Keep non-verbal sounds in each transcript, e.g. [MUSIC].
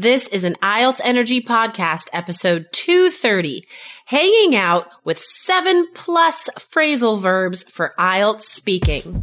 This is an IELTS Energy Podcast, episode 230, hanging out with seven plus phrasal verbs for IELTS speaking.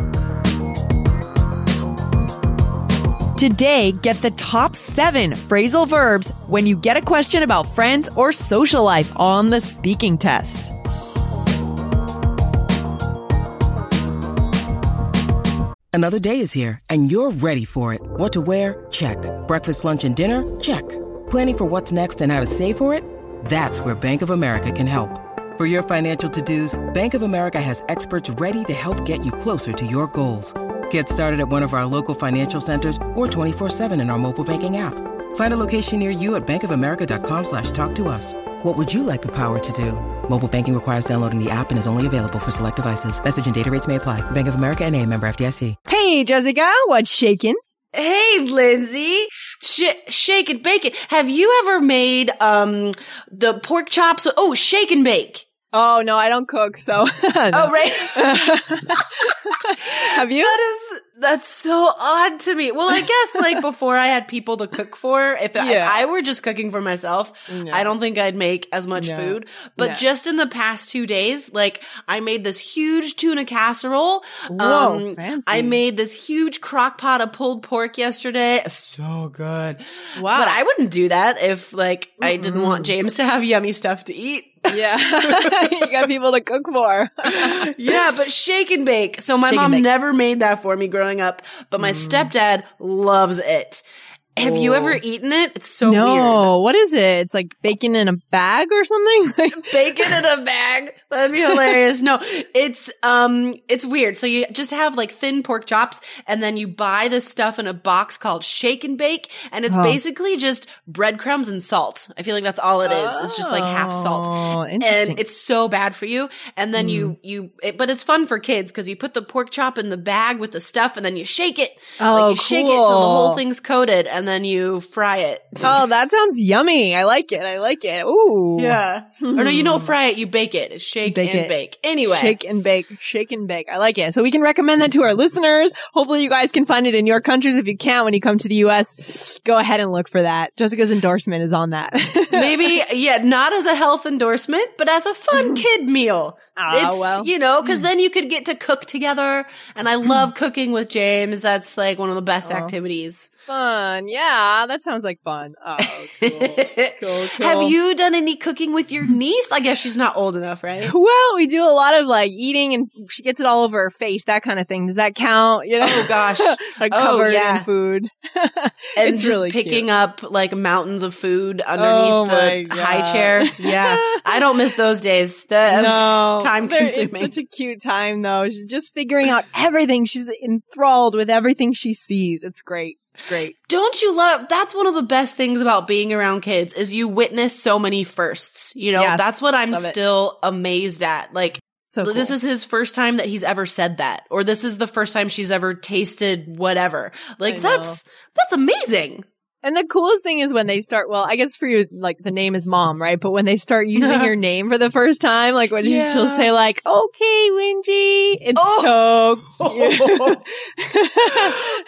Today, get the top seven phrasal verbs when you get a question about friends or social life on the speaking test. Another day is here, and you're ready for it. What to wear? Check. Breakfast, lunch, and dinner? Check. Planning for what's next and how to save for it? That's where Bank of America can help. For your financial to dos, Bank of America has experts ready to help get you closer to your goals. Get started at one of our local financial centers or 24-7 in our mobile banking app. Find a location near you at bankofamerica.com slash talk to us. What would you like the power to do? Mobile banking requires downloading the app and is only available for select devices. Message and data rates may apply. Bank of America and a member FDIC. Hey, Jessica, what's shaking? Hey, Lindsay, Sh- shake and bake it. Have you ever made um the pork chops? Oh, shake and bake. Oh no, I don't cook, so. [LAUGHS] Oh, right. [LAUGHS] [LAUGHS] Have you? That is that's so odd to me. Well, I guess like [LAUGHS] before I had people to cook for, if, if I were just cooking for myself, No. I don't think I'd make as much No. food. But No. just in the past two days, like I made this huge tuna casserole. Um, Whoa, fancy. I made this huge crock pot of pulled pork yesterday. So good. Wow. But I wouldn't do that if like I didn't want James to have yummy stuff to eat. Yeah. [LAUGHS] you got people to cook for. [LAUGHS] yeah, but shake and bake. So my Shake mom. Mm. never made that for me growing up, but my stepdad loves it. Have you Oh. ever eaten it? It's so no, weird. what is it? It's like bacon in a bag or something? [LAUGHS] Bacon in a bag. That'd be hilarious. No, it's um it's weird. So you just have like thin pork chops and then you buy this stuff in a box called shake and bake and it's Oh. basically just breadcrumbs and salt. I feel like that's all it is. It's just like half salt. Oh, interesting. and it's so bad for you. And then you, you, it, but it's fun for kids because you put the pork chop in the bag with the stuff and then you shake it. Oh, like you shake it till the whole thing's coated and then you fry it. oh, that sounds yummy. I like it. I like it. Ooh. Yeah. or no, you don't fry it, you bake it. Shake Bake and it. bake. Anyway. Shake and bake, shake and bake. I like it. So we can recommend that to our listeners. Hopefully you guys can find it in your countries. If you can't, when you come to the U.S., go ahead and look for that. Jessica's endorsement is on that. [LAUGHS] Maybe, yeah, not as a health endorsement, but as a fun mm-hmm. kid meal. Ah, it's, well. you know, cause then you could get to cook together. And I love cooking with James. That's like one of the best Oh. activities. fun. Yeah, that sounds like fun. Oh, cool. cool, [LAUGHS] cool. Have you done any cooking with your niece? I guess she's not old enough, right? [LAUGHS] Well, we do a lot of like eating and she gets it all over her face, that kind of thing. Does that count? You know? Oh gosh. [LAUGHS] like Oh, covered yeah. in food. And just really picking cute. up like mountains of food underneath Oh the high chair. Yeah. I don't miss those days. Was no, time There- consuming. It's such a cute time though. She's just figuring out everything. She's enthralled with everything she sees. It's great. It's great. Don't you love that's one of the best things about being around kids is you witness so many firsts. You know, Yes. that's what I'm Love it. still amazed at. Like So this is his first time that he's ever said that or this is the first time she's ever tasted whatever. Like that's that's amazing. And the coolest thing is when they start, well, I guess for you, like the name is mom, right? But when they start using [LAUGHS] your name for the first time, like when Yeah. she'll say like, okay, Wingy, it's Oh. so [LAUGHS] cute.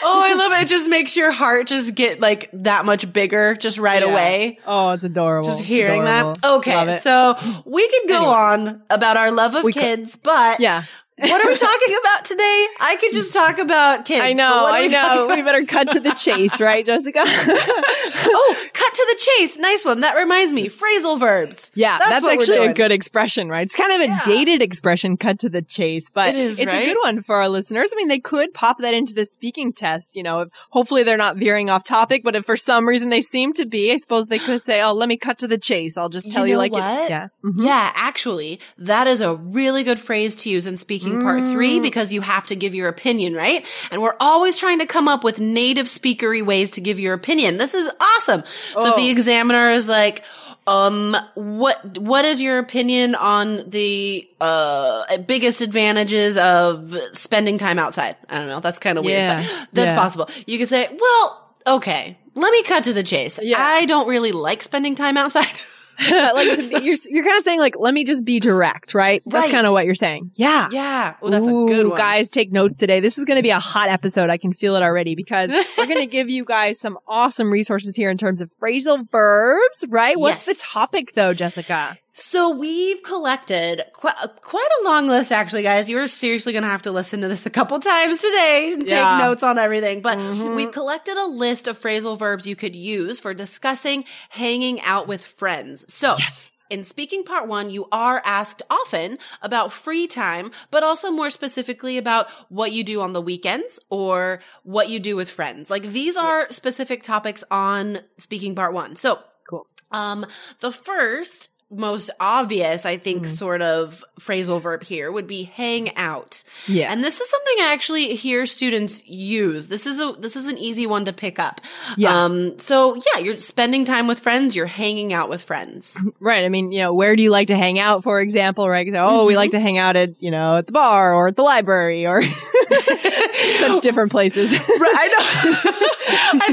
oh, I love it. It [LAUGHS] just makes your heart just get like that much bigger just right Yeah. away. oh, it's adorable. Just hearing adorable. that. Okay. So we could go Anyways. on about our love of We could- kids, but yeah. What are we [LAUGHS] talking about today? I could just talk about kids. I know, I we know. We better cut to the chase, right, Jessica? [LAUGHS] oh, cut to the chase. Nice one. That reminds me, phrasal verbs. Yeah, That's that's, actually a good expression, right? It's kind of a Yeah. dated expression, cut to the chase, but It is, it's right? a good one for our listeners. I mean, they could pop that into the speaking test, you know, if, hopefully they're not veering off topic, but if for some reason they seem to be, I suppose they could say, oh, let me cut to the chase. I'll just tell you, know like what? it. Yeah. Mhm. Yeah, actually, that is a really good phrase to use in speaking part three because you have to give your opinion, right? And we're always trying to come up with native speakery ways to give your opinion. This is awesome. So if Oh. the examiner is like, um, what, what is your opinion on the, uh, biggest advantages of spending time outside? I don't know. That's kind of weird, Yeah. but [GASPS] that's Yeah. possible. You could say, well, okay, let me cut to the chase. Yeah. I don't really like spending time outside. [LAUGHS] [LAUGHS] like to you're, you're kind of saying like, let me just be direct, right? That's Right. kind of what you're saying. Yeah. Yeah. Well, that's Ooh, a good one. Guys, take notes today. This is going to be a hot episode. I can feel it already because [LAUGHS] we're going to give you guys some awesome resources here in terms of phrasal verbs, right? What's Yes. the topic though, Jessica? So we've collected quite, quite a long list, actually, guys. You're seriously going to have to listen to this a couple times today and take notes on everything. But Mhm. we've collected a list of phrasal verbs you could use for discussing hanging out with friends. So in speaking part one, you are asked often about free time, but also more specifically about what you do on the weekends or what you do with friends. Like these are specific topics on speaking part one. So Cool. um, the first most obvious, I think, sort of phrasal verb here would be hang out. Yeah. And this is something I actually hear students use. This is a, this is an easy one to pick up. Yeah. Um, so yeah, you're spending time with friends, you're hanging out with friends. [LAUGHS] Right. I mean, you know, where do you like to hang out, for example, right? So, oh, we like to hang out at, you know, at the bar or at the library or [LAUGHS] such [LAUGHS] different places. Right, I know. I think you felt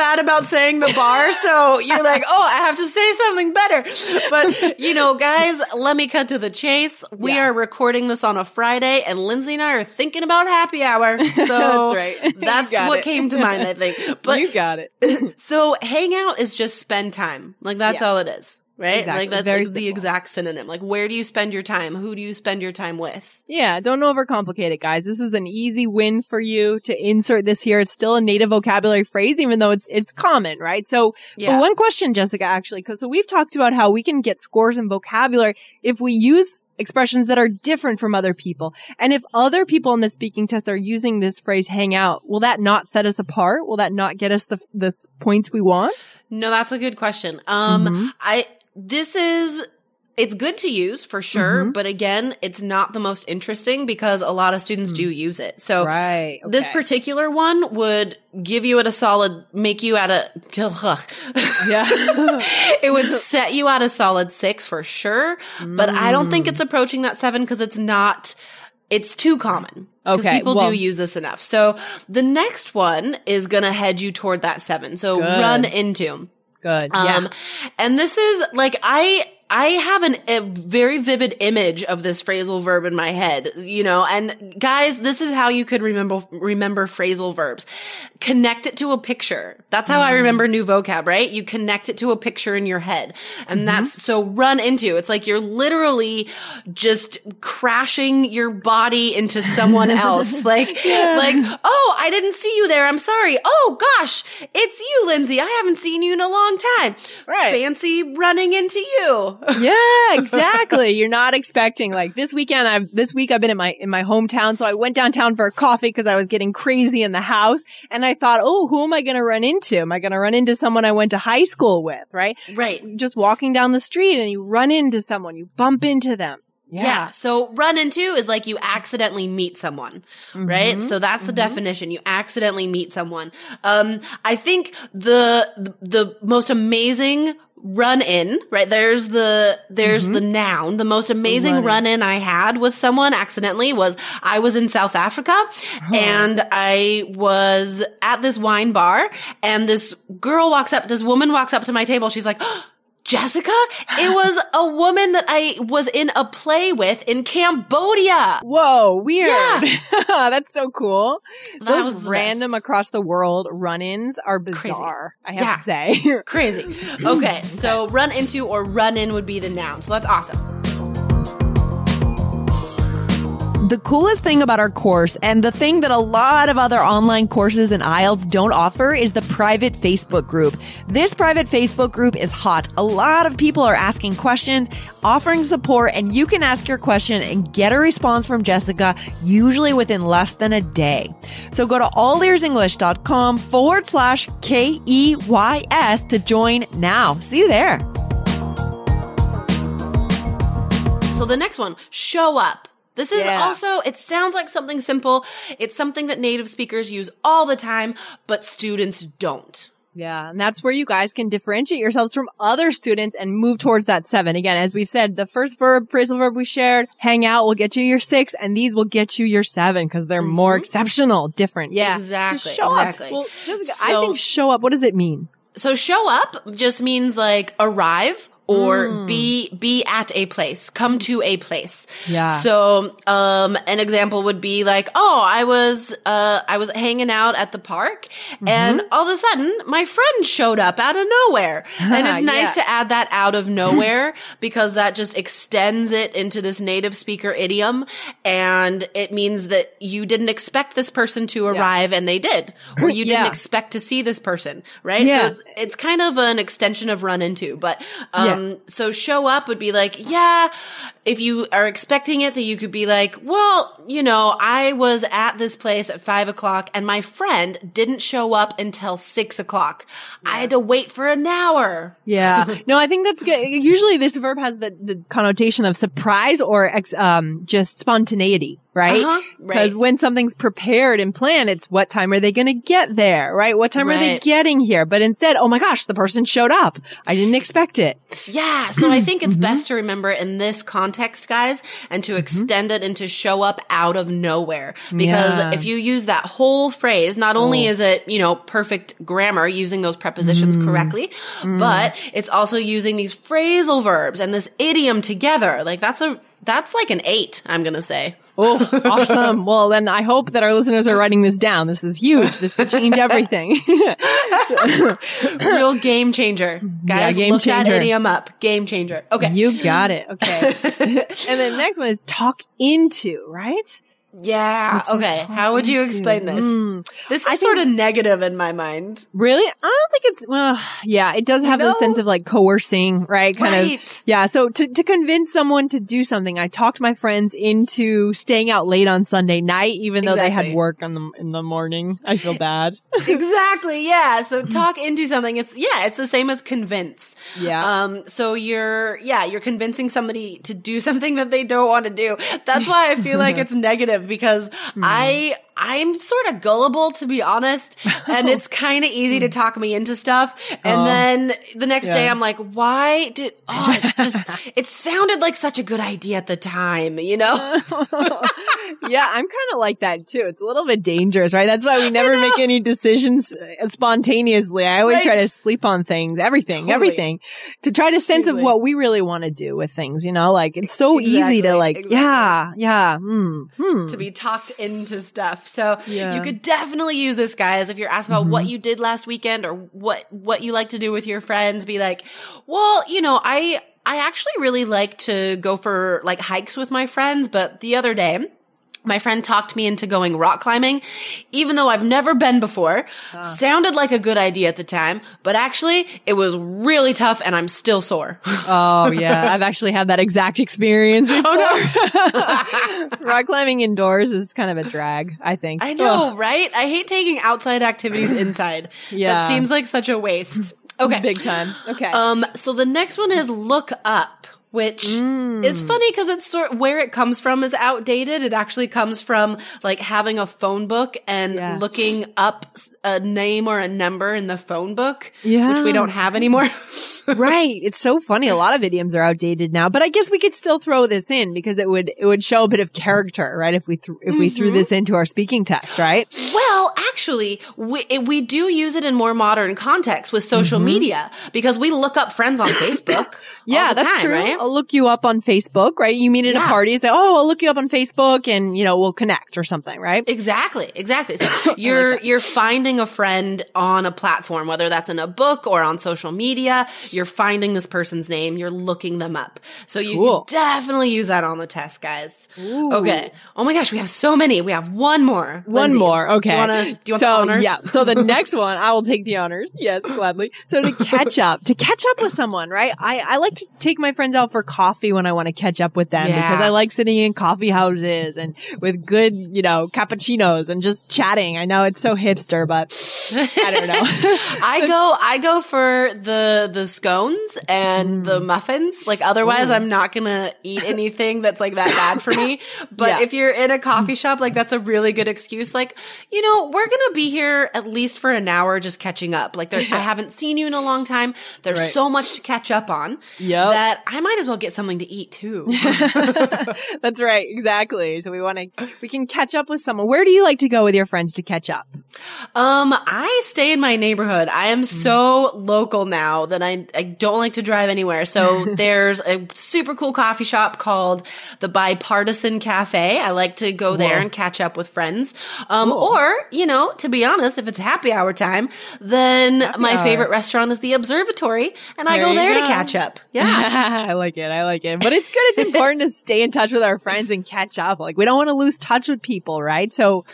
bad about saying the bar, [LAUGHS] so you're like, oh, I have to say something better. But, you know, guys, let me cut to the chase. We Yeah. are recording this on a Friday, and Lindsay and I are thinking about happy hour. [LAUGHS] So [LAUGHS] That's right. You what it. came to mind, I think. But you got it. so hang out is just spend time. Like that's Yeah. all it is. Right? Exactly. Like that's Very like the exact synonym. Like where do you spend your time? Who do you spend your time with? Yeah, don't overcomplicate it, guys. This is an easy win for you to insert this here. It's still a native vocabulary phrase, even though it's it's common, right? So, Yeah. one question, Jessica, actually, because so we've talked about how we can get scores in vocabulary if we use expressions that are different from other people. And if other people in the speaking test are using this phrase "hang out," will that not set us apart? Will that not get us the the points we want? No, that's a good question. Um, Mhm. I, this is, it's good to use for sure, Mhm. but again, it's not the most interesting because a lot of students do use it. So right. this particular one would give you at a solid, make you at a, [LAUGHS] Yeah. [LAUGHS] it would set you at a solid six for sure. But I don't think it's approaching that seven because it's not, it's too common. Because Okay, people well- do use this enough. So the next one is going to head you toward that seven. So Good. run into. Good. Um, yeah. and this is like, I, I have an, a very vivid image of this phrasal verb in my head, you know, and guys, this is how you could remember, remember phrasal verbs. Connect it to a picture. That's how Mm. I remember new vocab, right? You connect it to a picture in your head. And Mm-hmm. that's so run into. It's like you're literally just crashing your body into someone [LAUGHS] else. like, like, oh, I didn't see you there. I'm sorry. Oh gosh, it's you, Lindsay. I haven't seen you in a long time. Right. Fancy running into you. [LAUGHS] Yeah, exactly. You're not expecting like this weekend. I've this week I've been in my in my hometown, so I went downtown for a coffee because I was getting crazy in the house, and I thought, oh, who am I going to run into? Am I going to run into someone I went to high school with? Right? Right. Just walking down the street, and you run into someone, you bump into them. Yeah. So run into is like you accidentally meet someone, right? Mhm. So that's the definition. You accidentally meet someone. Um, I think the, the most amazing run in, right? There's the, there's the mm-hmm. noun. The most amazing Run-in. run in I had with someone accidentally was I was in South Africa oh. and I was at this wine bar and this girl walks up, this woman walks up to my table. She's like, Jessica, it was [LAUGHS] a woman that I was in a play with in Cambodia. Whoa, weird. Yeah. [LAUGHS] That's so cool. That Those random best. across the world run-ins are Crazy. bizarre. I have Yeah. to say. [LAUGHS] Crazy. Okay, so run into or run in would be the noun. So that's awesome. The coolest thing about our course and the thing that a lot of other online courses and IELTS don't offer is the private Facebook group. This private Facebook group is hot. A lot of people are asking questions, offering support, and you can ask your question and get a response from Jessica usually within less than a day. So go to allearsenglish.com forward slash K-E-Y-S to join now. See you there. So the next one, show up. This is Yeah. also, it sounds like something simple. It's something that native speakers use all the time, but students don't. Yeah, and that's where you guys can differentiate yourselves from other students and move towards that seven. Again, as we've said, the first verb, phrasal verb we shared, hang out will get you your six, and these will get you your seven because they're mm-hmm. more exceptional, different. Yeah, Exactly, Just show exactly. up. Well, Jessica, I think show up. What does it mean? So show up just means like arrive or be be at a place, come to a place. Yeah. So um an example would be like, "Oh, I was uh I was hanging out at the park and all of a sudden my friend showed up out of nowhere." and it's nice Yeah. to add that out of nowhere [CLEARS THROAT] because that just extends it into this native speaker idiom and it means that you didn't expect this person to arrive and they did or you didn't Yeah. expect to see this person, right? Yeah. So it's kind of an extension of run into, but, um, so show up would be like, yeah, if you are expecting it, that you could be like, well, you know, I was at this place at five o'clock and my friend didn't show up until six o'clock. I had to wait for an hour. Yeah. [LAUGHS] No, I think that's good. Usually this verb has the, the connotation of surprise or ex, um, just spontaneity, right? Uh-huh. Because Right. when something's prepared and planned, it's what time are they going to get there, right? What time are they getting here? But instead, oh my gosh, the person showed up. I didn't expect it. Yeah. So I think it's [CLEARS THROAT] Mm-hmm. best to remember in this context, guys, and to extend it and to show up out of nowhere. Because Yeah. if you use that whole phrase, not only is it, you know, perfect grammar using those prepositions Mm. correctly, but it's also using these phrasal verbs and this idiom together. Like that's a, that's like an eight, I'm going to say. Oh, [LAUGHS] awesome. well, then I hope that our listeners are writing this down. This is huge. This could change everything. [LAUGHS] Real game changer. Guys, game look that changer. idiom up. Game changer. Okay. you got it. Okay. [LAUGHS] and then the next one is talk into, right? Yeah. Okay. How would you explain this? Mm. This is sort of negative in my mind. Really? I don't think it's, well, yeah, it does have No? the sense of like coercing, right? Kind Right. of. Yeah. So to, to convince someone to do something, I talked my friends into staying out late on Sunday night, even though they had work on the, in the morning. I feel bad. [LAUGHS] exactly. Yeah. So talk into something. It's yeah. It's the same as convince. Yeah. Um. So you're yeah. You're convincing somebody to do [LAUGHS] something that they don't want to do. That's why I feel like [LAUGHS] it's negative because Hmm. I I'm sort of gullible to be honest, [LAUGHS] and it's kind of easy to talk me into stuff. And Oh. then the next day I'm like, why did oh it just [LAUGHS] it sounded like such a good idea at the time, you know? [LAUGHS] yeah, I'm kind of like that too. It's a little bit dangerous, right? That's why we never make any decisions uh, spontaneously. I always try to sleep on things, everything, Totally. everything, to try to sense of what we really want to do with things. You know, like it's so easy to like, exactly. yeah, yeah, hmm. to be talked into stuff. So Yeah. Mm-hmm. you could definitely use this, guys. If you're asked about what you did last weekend or what what you like to do with your friends, be like, well, you know, I I actually really like to go for like hikes with my friends, but the other day. My friend talked me into going rock climbing, even though I've never been before. Sounded like a good idea at the time, but actually it was really tough and I'm still sore. [LAUGHS] Oh yeah, I've actually had that exact experience [LAUGHS] before. Oh, [LAUGHS] Rock climbing indoors is kind of a drag, I think. I know, Ugh, right? I hate taking outside activities inside. Yeah. That seems like such a waste. Okay. big time. Okay. Um, so the next one is look up, which Mm. is funny because it's sort where it comes from is outdated. It actually comes from like having a phone book and Yeah. looking up a name or a number in the phone book, Yeah, which we don't have anymore. [LAUGHS] right. It's so funny. A lot of idioms are outdated now, but I guess we could still throw this in because it would it would show a bit of character, right? If we th- if we Mm-hmm. threw this into our speaking test, right? Well, actually, we we do use it in more modern context with social media because we look up friends on Facebook. Mm-hmm. [LAUGHS] Yeah, that's time, true. right? I'll look you up on Facebook, right? You meet at a Yeah. party, say, "Oh, I'll look you up on Facebook," and you know we'll connect or something, right? Exactly, exactly. So [COUGHS] you're you're finding a friend on a platform, whether that's in a book or on social media. you're finding this person's name, you're looking them up. So you Cool. can definitely use that on the test, guys. Okay. Oh my gosh, we have so many. We have one more. One Lindsay, more. Okay. Do you want to? Do you want so, the honors? Yeah. So the [LAUGHS] next one, I will take the honors. Yes, gladly. So to catch up, to catch up with someone, right? I, I like to take my friends out for coffee when I want to catch up with them Yeah. because I like sitting in coffee houses and with good, you know, cappuccinos and just chatting. I know it's so hipster, but I don't know. [LAUGHS] I go I go for the the scones and Mm. the muffins. Like otherwise I'm not gonna eat anything that's like that bad for me. But Yeah. if you're in a coffee shop, like that's a really good excuse. Like, you know, we're gonna be here at least for an hour just catching up. Like there, I haven't seen you in a long time. There's Right. so much to catch up on Yep. that I might as well get something to eat too. [LAUGHS] [LAUGHS] That's right. Exactly. So we want to, we can catch up with someone. Where do you like to go with your friends to catch up? Um, I stay in my neighborhood. I am so local now that I I don't like to drive anywhere. So [LAUGHS] there's a super cool coffee shop called the Bipartisan Cafe. I like to go there and catch up with friends. Um, or you know, to be honest, if it's happy hour time, then my hour. favorite restaurant is the Observatory, and I There go there to catch up. Yeah. I like it. I like it. But it's good. It's [LAUGHS] important to stay in touch with our friends and catch up. Like we don't want to lose touch with people, right? So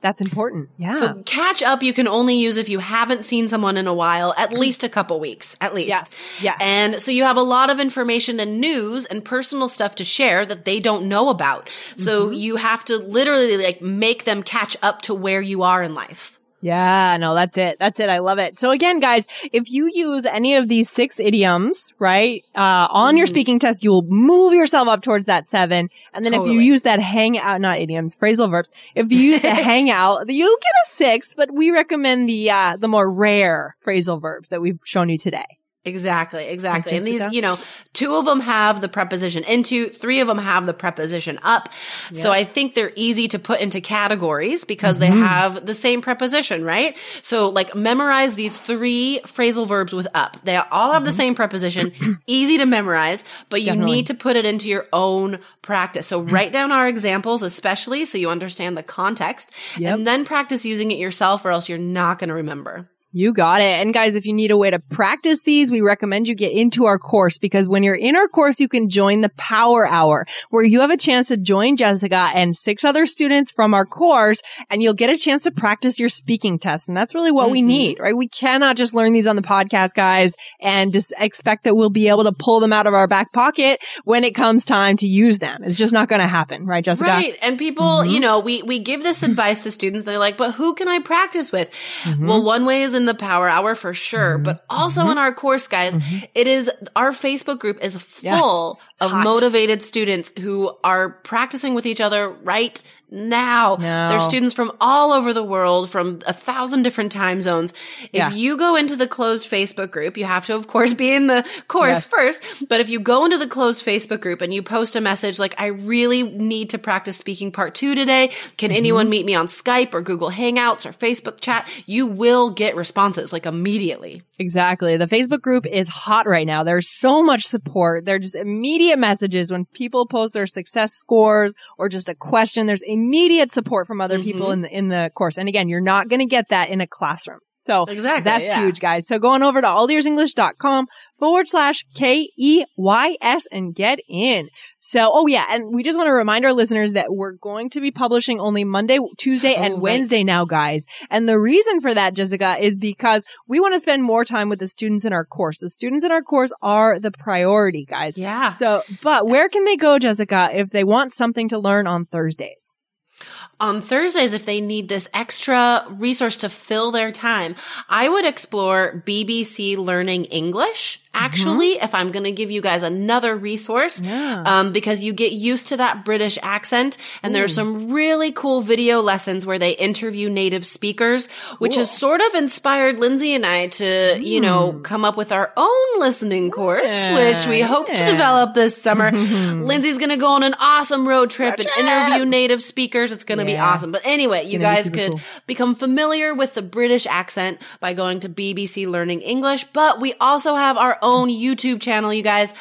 that's important. Yeah. So catch up you can only use if you haven't seen someone in a while, at least a couple weeks, at least. Yes, yes. And so you have a lot of information and news and personal stuff to share that they don't know about. So Mm-hmm. you have to literally like make them catch up to where you are in life. Yeah, no, that's it. That's it. I love it. So again, guys, if you use any of these six idioms, right, uh, on Mm-hmm. your speaking test, you will move yourself up towards that seven. And then if you use that hang out, not idioms, phrasal verbs, if you use the [LAUGHS] hangout, you'll get a six, but we recommend the, uh, the more rare phrasal verbs that we've shown you today. Exactly, exactly. And these, you know, two of them have the preposition into, three of them have the preposition up. So I think they're easy to put into categories because Mm-hmm. they have the same preposition, right? So like memorize these three phrasal verbs with up. They all have the same preposition, [CLEARS THROAT] easy to memorize, but you Mm-hmm. Definitely. need to put it into your own practice. So [CLEARS THROAT] write down our examples, especially so you understand the context Yep. and then practice using it yourself or else you're not going to remember. You got it. And guys, if you need a way to practice these, we recommend you get into our course because when you're in our course, you can join the power hour where you have a chance to join Jessica and six other students from our course and you'll get a chance to practice your speaking test. And that's really what we mm-hmm. need, right? We cannot just learn these on the podcast, guys, and just expect that we'll be able to pull them out of our back pocket when it comes time to use them. It's just not going to happen, right, Jessica? Right. And people, mm-hmm. you know, we, we give this [LAUGHS] advice to students. They're like, but who can I practice with? Mm-hmm. Well, one way is in the power hour for sure, mm-hmm. but also mm-hmm. in our course, guys, mm-hmm. it is our Facebook group is full of hot. motivated students who are practicing with each other right now. No. There's students from all over the world, from a thousand different time zones. If Yeah. you go into the closed Facebook group, you have to, of course, be in the course Yes. first. But if you go into the closed Facebook group and you post a message like, I really need to practice speaking part two today. Can Mm-hmm. anyone meet me on Skype or Google Hangouts or Facebook chat? You will get responses like immediately. Exactly. The Facebook group is hot right now. There's so much support. There's just immediate messages when people post their success scores or just a question. There's immediate support from other mm-hmm. people in the, in the course. And again, you're not going to get that in a classroom. So Exactly, that's yeah. huge, guys. So go on over to allearsenglish.com forward slash K-E-Y-S and get in. So, oh yeah, and we just want to remind our listeners that we're going to be publishing only Monday, Tuesday, Oh, and right. Wednesday now, guys. And the reason for that, Jessica, is because we want to spend more time with the students in our course. The students in our course are the priority, guys. Yeah. So, but where can they go, Jessica, if they want something to learn on Thursdays? On Thursdays, if they need this extra resource to fill their time, I would explore BBC Learning English. Actually, if I'm going to give you guys another resource, Yeah. um, because you get used to that British accent, and there's some really cool video lessons where they interview native speakers, which has sort of inspired Lindsay and I to, you know, come up with our own listening course, which we hope to develop this summer. [LAUGHS] Lindsay's going to go on an awesome road trip and interview native speakers. It's going to be awesome. But anyway, you gonna be guys could cool. become familiar with the British accent by going to BBC Learning English. But we also have our own YouTube channel, you guys,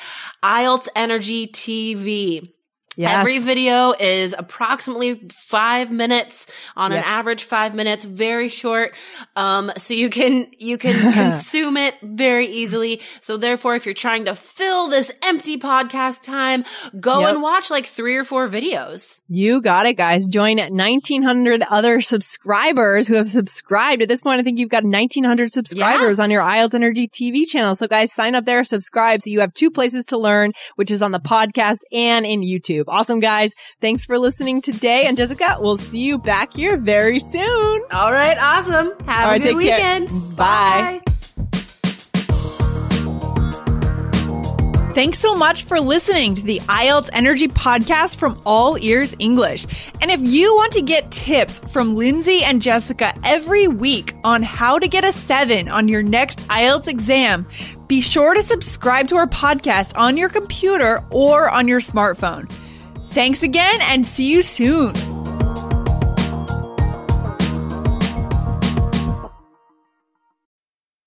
IELTS Energy TV. Yes. Every video is approximately five minutes on yes. an average five minutes, very short. Um, so you can, you can [LAUGHS] consume it very easily. So therefore, if you're trying to fill this empty podcast time, go yep. and watch like three or four videos. You got it, guys. Join 1900 other subscribers who have subscribed. At this point, I think you've got 1900 subscribers yeah. on your IELTS Energy TV channel. So guys, sign up there, subscribe. So you have two places to learn, which is on the podcast and in YouTube. Awesome, guys. Thanks for listening today. And Jessica, we'll see you back here very soon. All right. Awesome. Have a good weekend. Bye. Bye. Thanks so much for listening to the IELTS Energy Podcast from All Ears English. And if you want to get tips from Lindsay and Jessica every week on how to get a seven on your next IELTS exam, be sure to subscribe to our podcast on your computer or on your smartphone. Thanks again and see you soon.